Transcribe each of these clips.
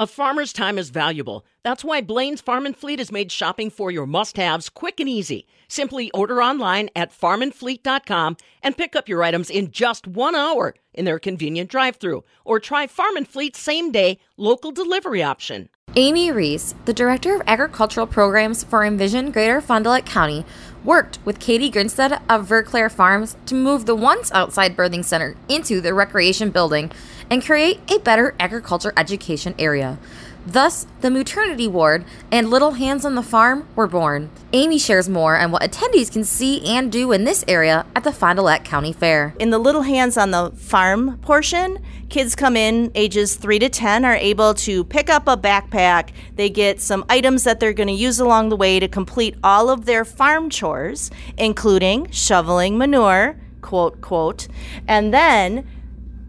A farmer's time is valuable. That's why Blain's Farm and Fleet has made shopping for your must haves quick and easy. Simply order online at farmandfleet.com and pick up your items in just one hour in their convenient drive through. Or try Farm and Fleet's same day local delivery option. Amy Reese, the Director of Agricultural Programs for Envision Greater Fond du Lac County, worked with Katie Grinstead of Vir-Clar Farms to move the once outside birthing center into the recreation building and create a better agriculture education area. Thus, the maternity ward and Little Hands on the Farm were born. Amy shares more on what attendees can see and do in this area at the Fond du Lac County Fair. In the Little Hands on the Farm portion, kids come in ages 3 to 10 are able to pick up a backpack. They get some items that they're going to use along the way to complete all of their farm chores, including shoveling manure, quote, quote, and then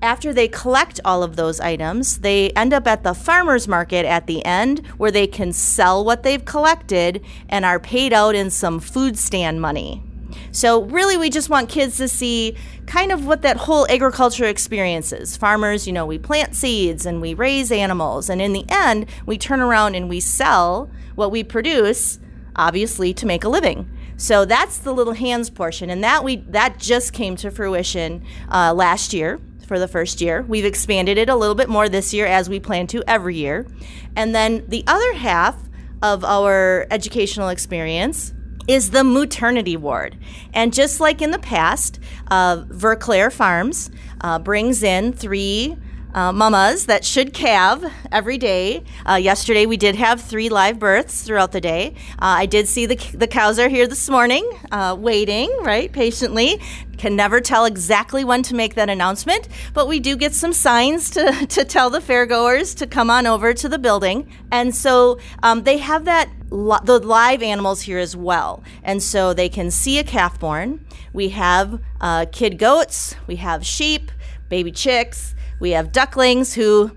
after they collect all of those items, they end up at the farmer's market at the end where they can sell what they've collected and are paid out in some food stand money. So, really, we just want kids to see kind of what that whole agriculture experience is. Farmers, you know, we plant seeds and we raise animals, and in the end, we turn around and we sell what we produce, obviously, to make a living. So that's the little hands portion, and that we that just came to fruition uh, last year for the first year. We've expanded it a little bit more this year as we plan to every year. And then the other half of our educational experience is the maternity ward. And just like in the past, uh, Vir-Clar Farms uh, brings in three uh, mamas that should calve every day. Uh, yesterday we did have three live births throughout the day. Uh, I did see the, the cows are here this morning, uh, waiting, right, patiently. Can never tell exactly when to make that announcement, but we do get some signs to, to tell the fairgoers to come on over to the building. And so um, they have that li- the live animals here as well. And so they can see a calf born. We have uh, kid goats, we have sheep, baby chicks. We have ducklings who,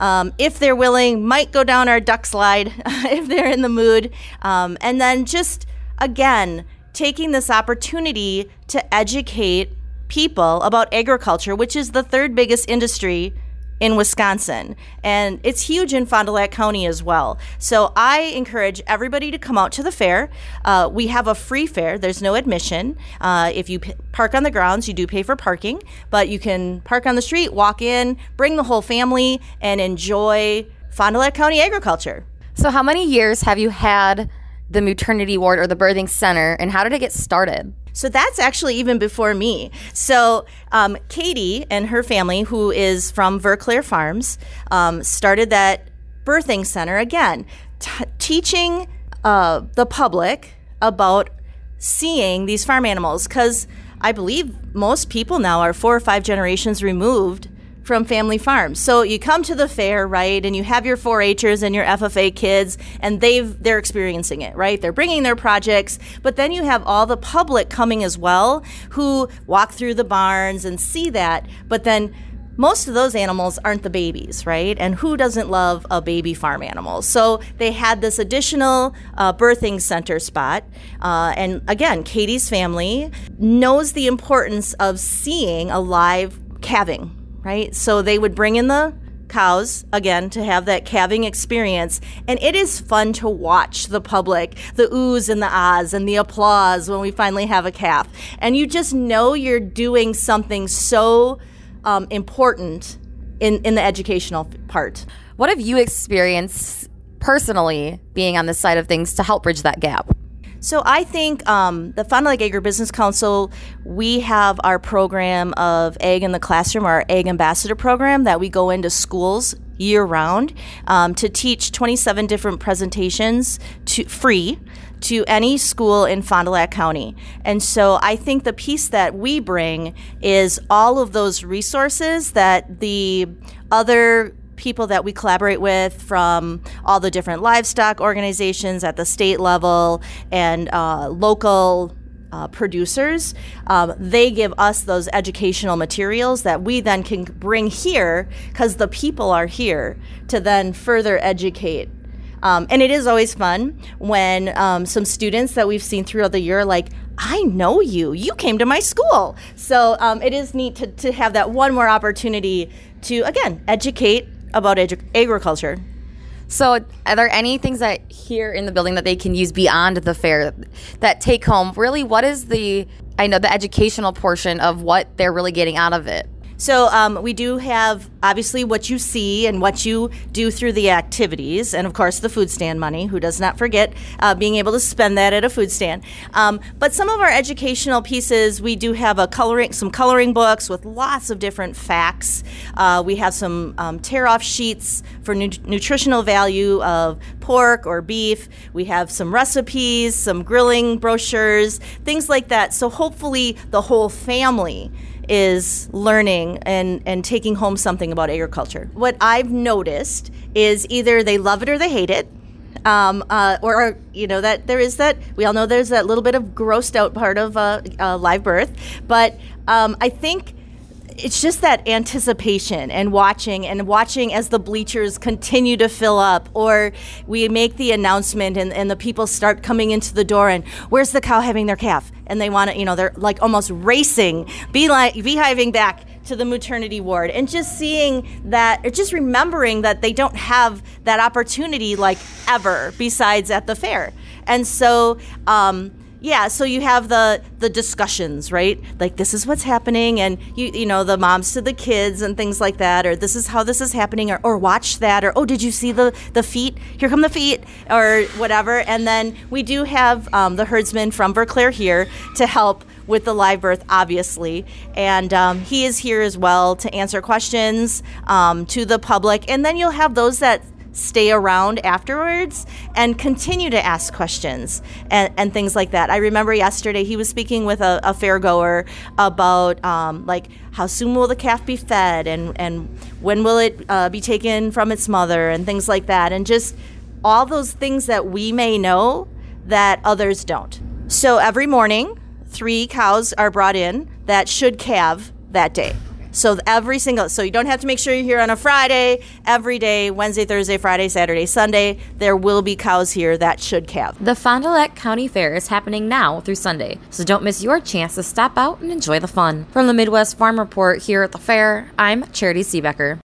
um, if they're willing, might go down our duck slide if they're in the mood. Um, and then just, again, taking this opportunity to educate people about agriculture, which is the third biggest industry in Wisconsin. And it's huge in Fond du Lac County as well. So I encourage everybody to come out to the fair. Uh, we have a free fair, there's no admission. Uh, if you p- park on the grounds, you do pay for parking, but you can park on the street, walk in, bring the whole family, and enjoy Fond du Lac County agriculture. So, how many years have you had the maternity ward or the birthing center, and how did it get started? So that's actually even before me. So um, Katie and her family, who is from Vir-Clar Farms, um, started that birthing center again, t- teaching uh, the public about seeing these farm animals because I believe most people now are four or five generations removed from family farms. So you come to the fair, right, and you have your 4-Hers and your FFA kids, and they've they're experiencing it, right? They're bringing their projects, but then you have all the public coming as well, who walk through the barns and see that, but then most of those animals aren't the babies, right? And who doesn't love a baby farm animal? So they had this additional uh, birthing center spot. Uh, and again, Katie's family knows the importance of seeing a live calving, right? So they would bring in the cows again to have that calving experience. And it is fun to watch the public the oohs and the ahs and the applause when we finally have a calf. And you just know you're doing something so um, important in, in the educational part. What have you experienced personally being on this side of things to help bridge that gap so I think um, the Fond du Lac Agri Business Council, we have our program of Ag in the Classroom, our Ag Ambassador program that we go into schools year round um, to teach 27 different presentations to free to any school in Fond du Lac County. And so I think the piece that we bring is all of those resources that the other people that we collaborate with from all the different livestock organizations at the state level and uh, local uh, producers, um, they give us those educational materials that we then can bring here because the people are here to then further educate. Um, and it is always fun when um, some students that we've seen throughout the year, like, I know you. You came to my school. So um, it is neat to, to have that one more opportunity to, again, educate about ag- agriculture. So, are there any things that here in the building that they can use beyond the fair that take home? Really, what is the I know the educational portion of what they're really getting out of it? So um, we do have obviously what you see and what you do through the activities, and of course the food stand money. Who does not forget uh, being able to spend that at a food stand? Um, but some of our educational pieces, we do have a coloring, some coloring books with lots of different facts. Uh, we have some um, tear-off sheets for nu- nutritional value of pork or beef. We have some recipes, some grilling brochures, things like that. So hopefully the whole family is learning and, and taking home something about agriculture. What I've noticed is either they love it or they hate it. Um, uh, or, you know that there is that we all know there's that little bit of grossed out part of uh, uh, live birth, but um, I think it's just that anticipation and watching and watching as the bleachers continue to fill up or we make the announcement and, and the people start coming into the door and where's the cow having their calf? And they want to you know they're like almost racing be like beehiving back to the maternity ward. And just seeing that or just remembering that they don't have that opportunity like ever besides at the fair. And so um, yeah, so you have the the discussions, right? Like this is what's happening and you you know the moms to the kids and things like that or this is how this is happening or, or watch that or oh did you see the the feet? Here come the feet or whatever. And then we do have um, the herdsman from Vir-Clar here to help with the live birth, obviously. And um, he is here as well to answer questions um, to the public. And then you'll have those that stay around afterwards and continue to ask questions and, and things like that. I remember yesterday he was speaking with a, a fairgoer about um, like how soon will the calf be fed and, and when will it uh, be taken from its mother and things like that. And just all those things that we may know that others don't. So every morning, three cows are brought in that should calve that day. So every single, so you don't have to make sure you're here on a Friday. Every day, Wednesday, Thursday, Friday, Saturday, Sunday, there will be cows here that should calve. The Fond du Lac County Fair is happening now through Sunday, so don't miss your chance to stop out and enjoy the fun. From the Midwest Farm Report here at the fair, I'm Charity Seebecker.